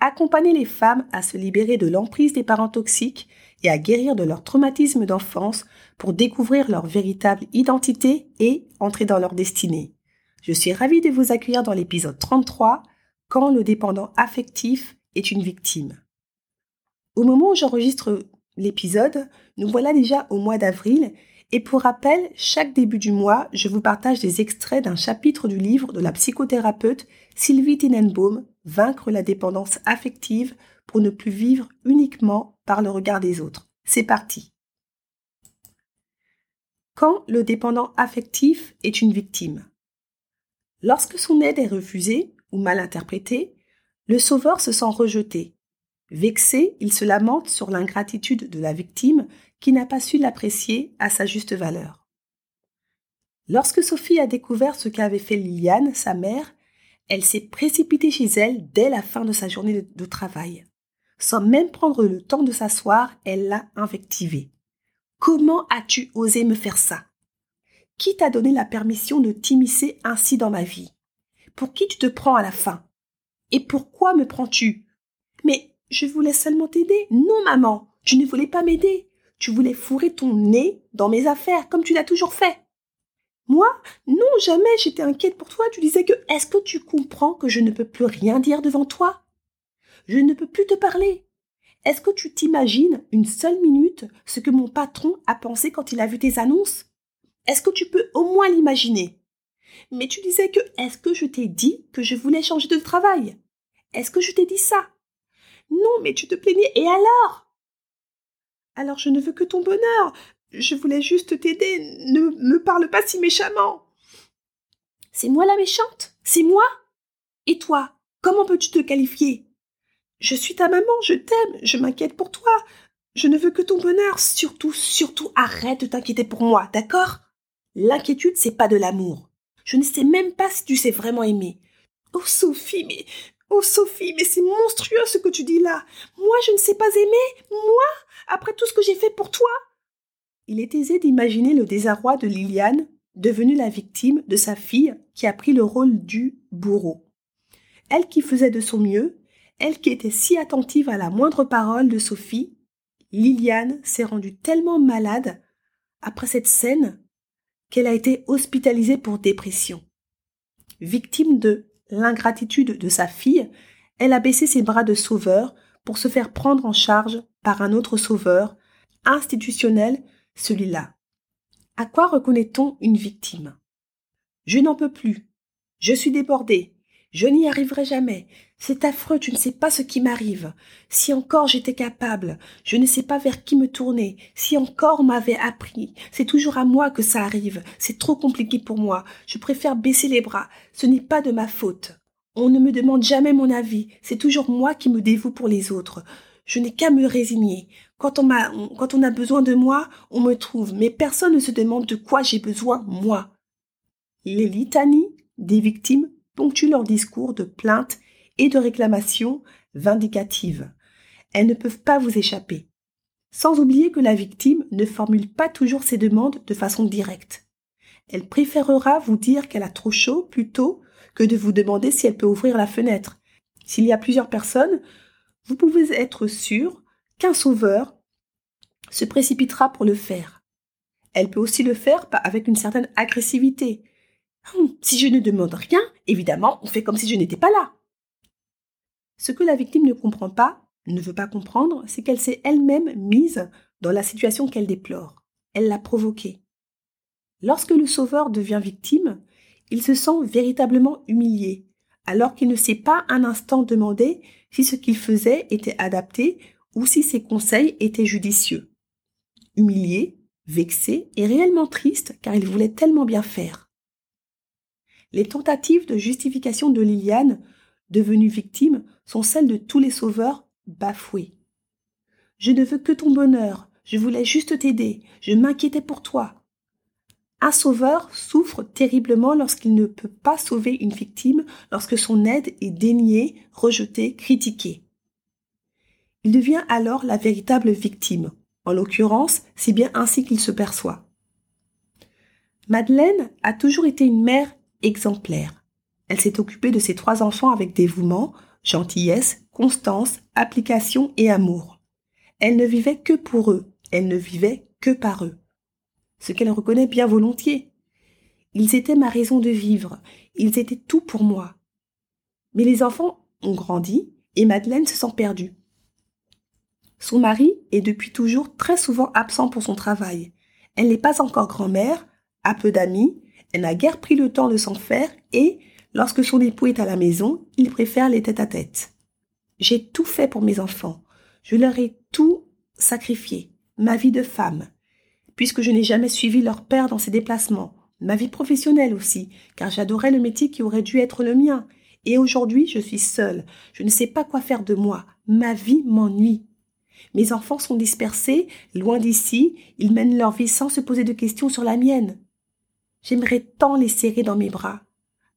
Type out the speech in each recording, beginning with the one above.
Accompagner les femmes à se libérer de l'emprise des parents toxiques et à guérir de leur traumatisme d'enfance pour découvrir leur véritable identité et entrer dans leur destinée. Je suis ravie de vous accueillir dans l'épisode 33, Quand le dépendant affectif est une victime. Au moment où j'enregistre l'épisode, nous voilà déjà au mois d'avril et pour rappel, chaque début du mois, je vous partage des extraits d'un chapitre du livre de la psychothérapeute Sylvie Tenenbaum, Vaincre la dépendance affective pour ne plus vivre uniquement par le regard des autres. C'est parti. Quand le dépendant affectif est une victime. Lorsque son aide est refusée ou mal interprétée, le sauveur se sent rejeté. Vexé, il se lamente sur l'ingratitude de la victime qui n'a pas su l'apprécier à sa juste valeur. Lorsque Sophie a découvert ce qu'avait fait Liliane, sa mère, elle s'est précipitée chez elle dès la fin de sa journée de, travail. Sans même prendre le temps de s'asseoir, elle l'a invectivée. Comment as-tu osé me faire ça? Qui t'a donné la permission de t'immiscer ainsi dans ma vie? Pour qui tu te prends à la fin? Et pourquoi me prends-tu? Mais je voulais seulement t'aider. Non, maman, tu ne voulais pas m'aider. Tu voulais fourrer ton nez dans mes affaires, comme tu l'as toujours fait. Moi Non, jamais, j'étais inquiète pour toi. Tu disais que est-ce que tu comprends que je ne peux plus rien dire devant toi? Je ne peux plus te parler. Est-ce que tu t'imagines une seule minute ce que mon patron a pensé quand il a vu tes annonces? Est-ce que tu peux au moins l'imaginer? Mais tu disais que est-ce que je t'ai dit que je voulais changer de travail? Est-ce que je t'ai dit ça? Non, mais tu te plaignais. Et alors? Alors je ne veux que ton bonheur. Je voulais juste t'aider. Ne me parle pas si méchamment. C'est moi la méchante? C'est moi? Et toi Comment peux-tu te qualifier? Je suis ta maman, je t'aime, je m'inquiète pour toi. Je ne veux que ton bonheur. Surtout, surtout, arrête de t'inquiéter pour moi, d'accord? L'inquiétude, c'est pas de l'amour. Je ne sais même pas si tu sais vraiment aimer. Oh Sophie, mais Oh Sophie, mais c'est monstrueux ce que tu dis là. Moi, je ne sais pas aimer. Moi, après tout ce que j'ai fait pour toi. Il est aisé d'imaginer le désarroi de Liliane, devenue la victime de sa fille qui a pris le rôle du bourreau. Elle qui faisait de son mieux, elle qui était si attentive à la moindre parole de Sophie, Liliane s'est rendue tellement malade après cette scène qu'elle a été hospitalisée pour dépression. Victime de l'ingratitude de sa fille, elle a baissé ses bras de sauveur pour se faire prendre en charge par un autre sauveur, institutionnel, celui-là. À quoi reconnaît-on une victime? Je n'en peux plus. Je suis débordée. Je n'y arriverai jamais. C'est affreux, tu ne sais pas ce qui m'arrive. Si encore j'étais capable, je ne sais pas vers qui me tourner. Si encore on m'avait appris, c'est toujours à moi que ça arrive. C'est trop compliqué pour moi. Je préfère baisser les bras. Ce n'est pas de ma faute. On ne me demande jamais mon avis. C'est toujours moi qui me dévoue pour les autres. Je n'ai qu'à me résigner. Quand on m'a, quand on a besoin de moi, on me trouve. Mais personne ne se demande de quoi j'ai besoin, moi. Les litanies des victimes ponctuent leur discours de plainte et de réclamations vindicatives. Elles ne peuvent pas vous échapper. Sans oublier que la victime ne formule pas toujours ses demandes de façon directe. Elle préférera vous dire qu'elle a trop chaud plutôt que de vous demander si elle peut ouvrir la fenêtre. S'il y a plusieurs personnes, vous pouvez être sûr qu'un sauveur se précipitera pour le faire. Elle peut aussi le faire avec une certaine agressivité. Hum, si je ne demande rien, évidemment, on fait comme si je n'étais pas là. Ce que la victime ne comprend pas, ne veut pas comprendre, c'est qu'elle s'est elle-même mise dans la situation qu'elle déplore. Elle l'a provoquée. Lorsque le sauveur devient victime, il se sent véritablement humilié, alors qu'il ne s'est pas un instant demandé si ce qu'il faisait était adapté ou si ses conseils étaient judicieux. Humilié, vexé et réellement triste car il voulait tellement bien faire. Les tentatives de justification de Liliane, devenue victime, sont celles de tous les sauveurs bafoués. Je ne veux que ton bonheur. Je voulais juste t'aider. Je m'inquiétais pour toi. Un sauveur souffre terriblement lorsqu'il ne peut pas sauver une victime, lorsque son aide est déniée, rejetée, critiquée. Il devient alors la véritable victime. En l'occurrence, c'est bien ainsi qu'il se perçoit. Madeleine a toujours été une mère exemplaire. Elle s'est occupée de ses trois enfants avec dévouement, gentillesse, constance, application et amour. Elle ne vivait que pour eux, elle ne vivait que par eux. Ce qu'elle reconnaît bien volontiers. Ils étaient ma raison de vivre, ils étaient tout pour moi. Mais les enfants ont grandi et Madeleine se sent perdue. Son mari est depuis toujours très souvent absent pour son travail. Elle n'est pas encore grand-mère, a peu d'amis, elle n'a guère pris le temps de s'en faire et, lorsque son époux est à la maison, il préfère les tête-à-tête. J'ai tout fait pour mes enfants. Je leur ai tout sacrifié. Ma vie de femme. Puisque je n'ai jamais suivi leur père dans ses déplacements. Ma vie professionnelle aussi, car j'adorais le métier qui aurait dû être le mien. Et aujourd'hui, je suis seule. Je ne sais pas quoi faire de moi. Ma vie m'ennuie. Mes enfants sont dispersés, loin d'ici, ils mènent leur vie sans se poser de questions sur la mienne. J'aimerais tant les serrer dans mes bras.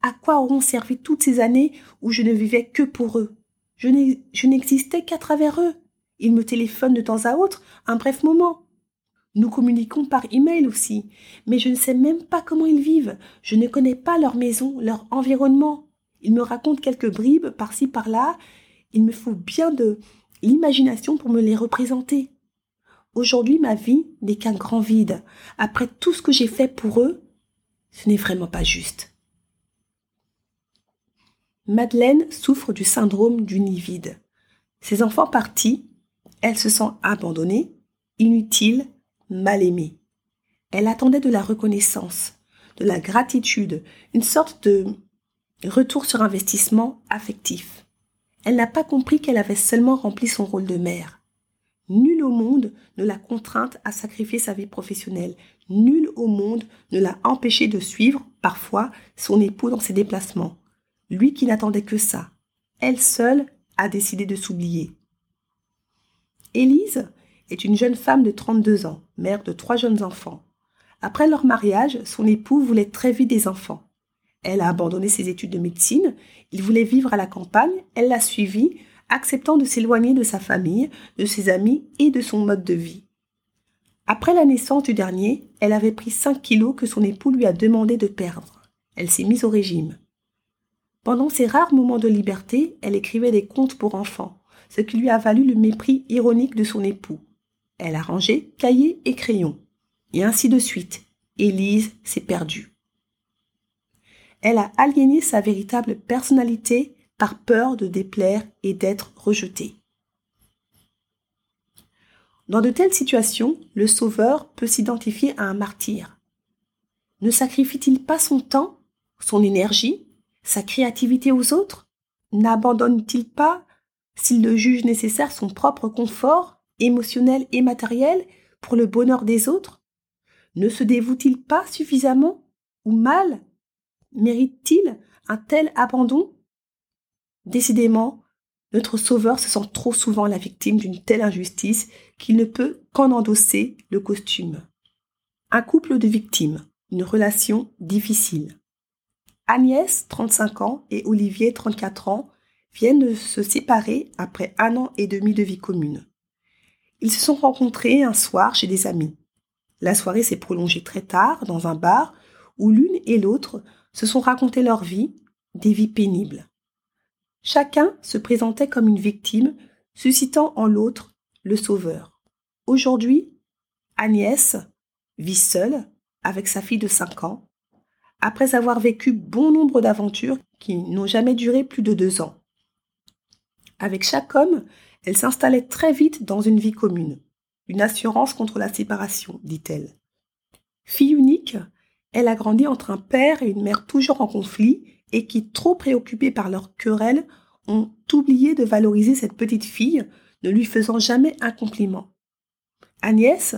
À quoi auront servi toutes ces années où je ne vivais que pour eux? Je n'existais qu'à travers eux. Ils me téléphonent de temps à autre, un bref moment. Nous communiquons par email aussi, mais je ne sais même pas comment ils vivent. Je ne connais pas leur maison, leur environnement. Ils me racontent quelques bribes par-ci par-là. Il me faut bien de l'imagination pour me les représenter. Aujourd'hui, ma vie n'est qu'un grand vide. Après tout ce que j'ai fait pour eux, ce n'est vraiment pas juste. Madeleine souffre du syndrome du nid vide. Ses enfants partis, elle se sent abandonnée, inutile, mal aimée. Elle attendait de la reconnaissance, de la gratitude, une sorte de retour sur investissement affectif. Elle n'a pas compris qu'elle avait seulement rempli son rôle de mère. Nul au monde ne l'a contrainte à sacrifier sa vie professionnelle. Nul au monde ne l'a empêché de suivre, parfois, son époux dans ses déplacements. Lui qui n'attendait que ça. Elle seule a décidé de s'oublier. Élise est une jeune femme de 32 ans, mère de trois jeunes enfants. Après leur mariage, son époux voulait très vite des enfants. Elle a abandonné ses études de médecine, il voulait vivre à la campagne, elle l'a suivi, acceptant de s'éloigner de sa famille, de ses amis et de son mode de vie. Après la naissance du dernier, elle avait pris 5 kilos que son époux lui a demandé de perdre. Elle s'est mise au régime. Pendant ses rares moments de liberté, elle écrivait des contes pour enfants, ce qui lui a valu le mépris ironique de son époux. Elle a rangé cahiers et crayons. Et ainsi de suite. Élise s'est perdue elle a aliéné sa véritable personnalité par peur de déplaire et d'être rejetée. Dans de telles situations, le Sauveur peut s'identifier à un martyr. Ne sacrifie-t-il pas son temps, son énergie, sa créativité aux autres? N'abandonne-t-il pas, s'il le juge nécessaire, son propre confort, émotionnel et matériel, pour le bonheur des autres? Ne se dévoue-t-il pas suffisamment ou mal? Mérite-t-il un tel abandon? Décidément, notre Sauveur se sent trop souvent la victime d'une telle injustice qu'il ne peut qu'en endosser le costume. Un couple de victimes, une relation difficile. Agnès, 35 ans, et Olivier, 34 ans, viennent de se séparer après un an et demi de vie commune. Ils se sont rencontrés un soir chez des amis. La soirée s'est prolongée très tard dans un bar où l'une et l'autre se sont racontés leur vie, des vies pénibles. Chacun se présentait comme une victime, suscitant en l'autre le sauveur. Aujourd'hui, Agnès vit seule avec sa fille de 5 ans, après avoir vécu bon nombre d'aventures qui n'ont jamais duré plus de deux ans. Avec chaque homme, elle s'installait très vite dans une vie commune, une assurance contre la séparation, dit-elle. Fille unique, elle a grandi entre un père et une mère toujours en conflit et qui, trop préoccupés par leur querelle, ont oublié de valoriser cette petite fille, ne lui faisant jamais un compliment. Agnès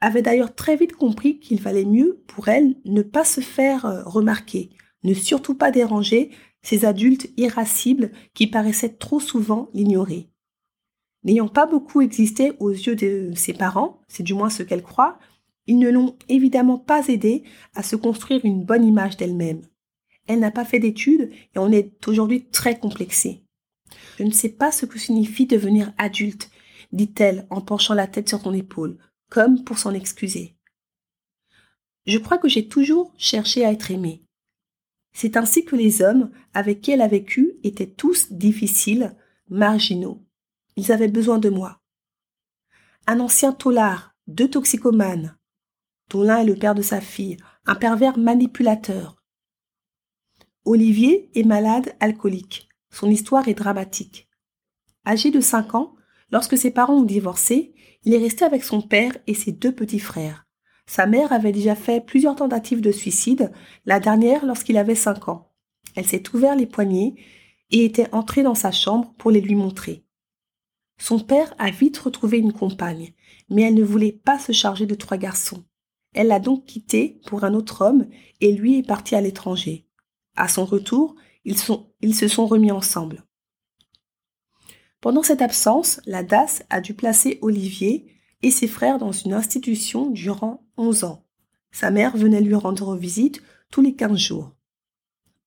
avait d'ailleurs très vite compris qu'il valait mieux pour elle ne pas se faire euh, remarquer, ne surtout pas déranger ces adultes irascibles qui paraissaient trop souvent l'ignorer. N'ayant pas beaucoup existé aux yeux de ses parents, c'est du moins ce qu'elle croit, ils ne l'ont évidemment pas aidée à se construire une bonne image d'elle-même. Elle n'a pas fait d'études et on est aujourd'hui très complexé. Je ne sais pas ce que signifie devenir adulte, dit-elle en penchant la tête sur son épaule, comme pour s'en excuser. Je crois que j'ai toujours cherché à être aimée. C'est ainsi que les hommes avec qui elle a vécu étaient tous difficiles, marginaux. Ils avaient besoin de moi. Un ancien tolard, deux toxicomanes, dont l'un est le père de sa fille, un pervers manipulateur. Olivier est malade alcoolique. Son histoire est dramatique. Âgé de 5 ans, lorsque ses parents ont divorcé, il est resté avec son père et ses deux petits frères. Sa mère avait déjà fait plusieurs tentatives de suicide, la dernière lorsqu'il avait 5 ans. Elle s'est ouvert les poignets et était entrée dans sa chambre pour les lui montrer. Son père a vite retrouvé une compagne, mais elle ne voulait pas se charger de trois garçons. Elle l'a donc quitté pour un autre homme et lui est parti à l'étranger. À son retour, ils, se sont remis ensemble. Pendant cette absence, la DAS a dû placer Olivier et ses frères dans une institution durant 11 ans. Sa mère venait lui rendre visite tous les 15 jours.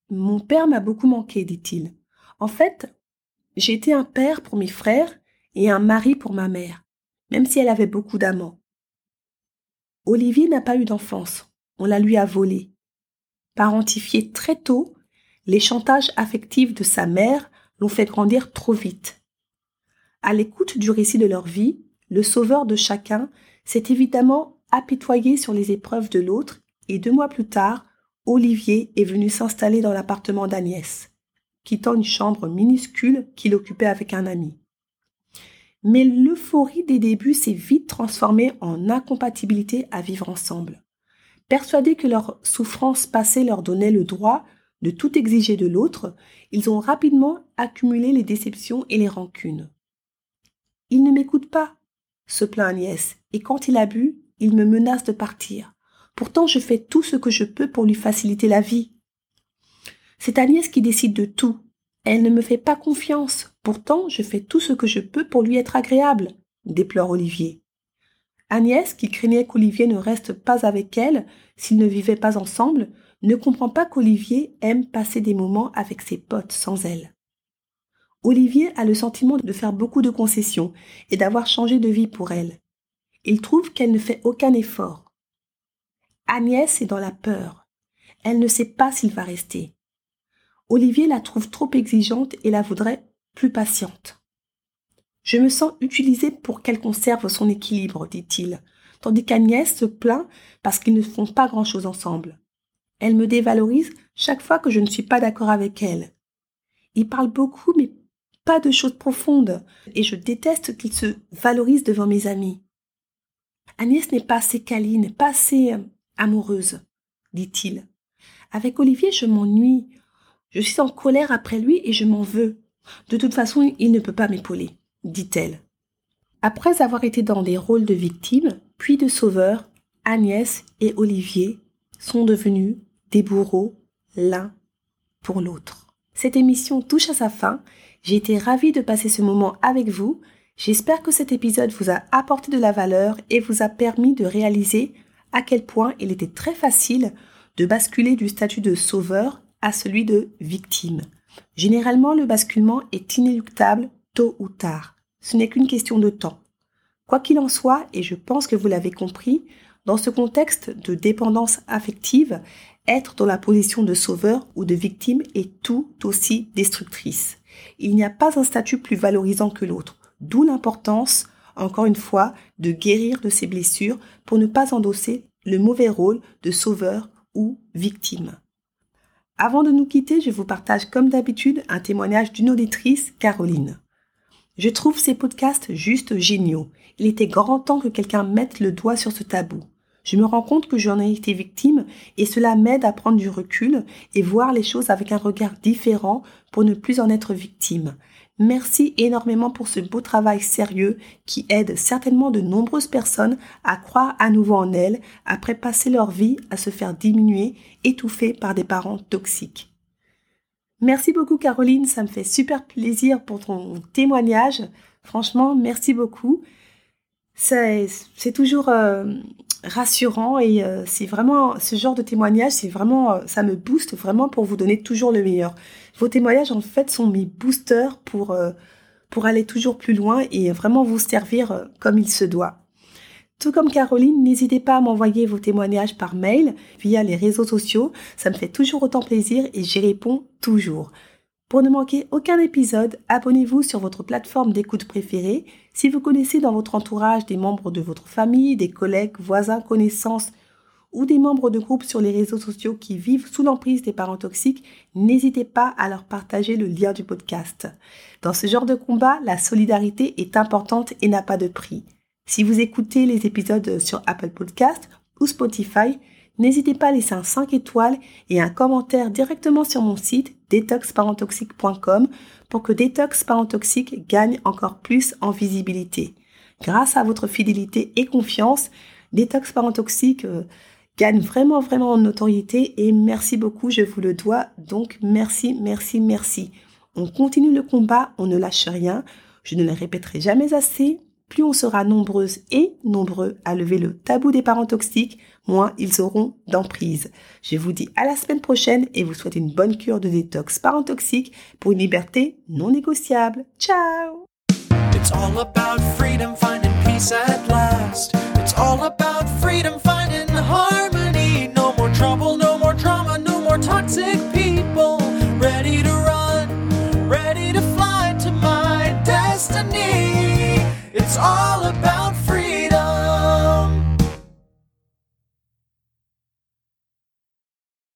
Mon père m'a beaucoup manqué, dit-il. En fait, j'ai été un père pour mes frères et un mari pour ma mère, même si elle avait beaucoup d'amants. Olivier n'a pas eu d'enfance, on la lui a volée. Parentifié très tôt, les chantages affectifs de sa mère l'ont fait grandir trop vite. À l'écoute du récit de leur vie, le sauveur de chacun s'est évidemment apitoyé sur les épreuves de l'autre et deux mois plus tard, Olivier est venu s'installer dans l'appartement d'Agnès, quittant une chambre minuscule qu'il occupait avec un ami. Mais l'euphorie des débuts s'est vite transformée en incompatibilité à vivre ensemble. Persuadés que leur souffrance passée leur donnait le droit de tout exiger de l'autre, ils ont rapidement accumulé les déceptions et les rancunes. Il ne m'écoute pas, se plaint Agnès, et quand il a bu, il me menace de partir. Pourtant, je fais tout ce que je peux pour lui faciliter la vie. C'est Agnès qui décide de tout. Elle ne me fait pas confiance. Pourtant, je fais tout ce que je peux pour lui être agréable, déplore Olivier. Agnès, qui craignait qu'Olivier ne reste pas avec elle s'ils ne vivaient pas ensemble, ne comprend pas qu'Olivier aime passer des moments avec ses potes sans elle. Olivier a le sentiment de faire beaucoup de concessions et d'avoir changé de vie pour elle. Il trouve qu'elle ne fait aucun effort. Agnès est dans la peur. Elle ne sait pas s'il va rester. Olivier la trouve trop exigeante et la voudrait plus patiente. Je me sens utilisée pour qu'elle conserve son équilibre, dit-il, tandis qu'Agnès se plaint parce qu'ils ne font pas grand-chose ensemble. Elle me dévalorise chaque fois que je ne suis pas d'accord avec elle. Il parle beaucoup, mais pas de choses profondes, et je déteste qu'il se valorise devant mes amis. Agnès n'est pas assez câline, pas assez euh, amoureuse, dit-il. Avec Olivier, je m'ennuie. Je suis en colère après lui et je m'en veux. De toute façon, il ne peut pas m'épauler, dit-elle. Après avoir été dans des rôles de victime, puis de sauveur, Agnès et Olivier sont devenus des bourreaux l'un pour l'autre. Cette émission touche à sa fin. J'ai été ravie de passer ce moment avec vous. J'espère que cet épisode vous a apporté de la valeur et vous a permis de réaliser à quel point il était très facile de basculer du statut de sauveur à celui de victime. Généralement, le basculement est inéluctable tôt ou tard. Ce n'est qu'une question de temps. Quoi qu'il en soit, et je pense que vous l'avez compris, dans ce contexte de dépendance affective, être dans la position de sauveur ou de victime est tout aussi destructrice. Il n'y a pas un statut plus valorisant que l'autre, d'où l'importance, encore une fois, de guérir de ses blessures pour ne pas endosser le mauvais rôle de sauveur ou victime. Avant de nous quitter, je vous partage comme d'habitude un témoignage d'une auditrice, Caroline. Je trouve ces podcasts juste géniaux. Il était grand temps que quelqu'un mette le doigt sur ce tabou. Je me rends compte que j'en ai été victime et cela m'aide à prendre du recul et voir les choses avec un regard différent pour ne plus en être victime. Merci énormément pour ce beau travail sérieux qui aide certainement de nombreuses personnes à croire à nouveau en elles après passer leur vie à se faire diminuer, étouffer par des parents toxiques. Merci beaucoup Caroline, ça me fait super plaisir pour ton témoignage. Franchement, merci beaucoup. C'est toujours euh, rassurant et euh, c'est vraiment ce genre de témoignage, c'est vraiment, euh, ça me booste vraiment pour vous donner toujours le meilleur. Vos témoignages en fait sont mes boosters pour pour aller toujours plus loin et vraiment vous servir comme il se doit. Tout comme Caroline, n'hésitez pas à m'envoyer vos témoignages par mail via les réseaux sociaux. Ça me fait toujours autant plaisir et j'y réponds toujours. Pour ne manquer aucun épisode, abonnez-vous sur votre plateforme d'écoute préférée. Si vous connaissez dans votre entourage des membres de votre famille, des collègues, voisins, connaissances ou des membres de groupe sur les réseaux sociaux qui vivent sous l'emprise des parents toxiques, n'hésitez pas à leur partager le lien du podcast. Dans ce genre de combat, la solidarité est importante et n'a pas de prix. Si vous écoutez les épisodes sur Apple Podcast ou Spotify, n'hésitez pas à laisser un 5 étoiles et un commentaire directement sur mon site detoxparentoxique.com pour que Detox Parent Toxique gagne encore plus en visibilité. Grâce à votre fidélité et confiance, Detox Parent Toxique euh, gagne vraiment vraiment en notoriété et merci beaucoup, je vous le dois. Donc merci, merci, merci. On continue le combat, on ne lâche rien. Je ne le répéterai jamais assez plus on sera nombreuses et nombreux à lever le tabou des parents toxiques, moins ils auront d'emprise. Je vous dis à la semaine prochaine et vous souhaite une bonne cure de détox parents toxiques pour une liberté non négociable. Ciao.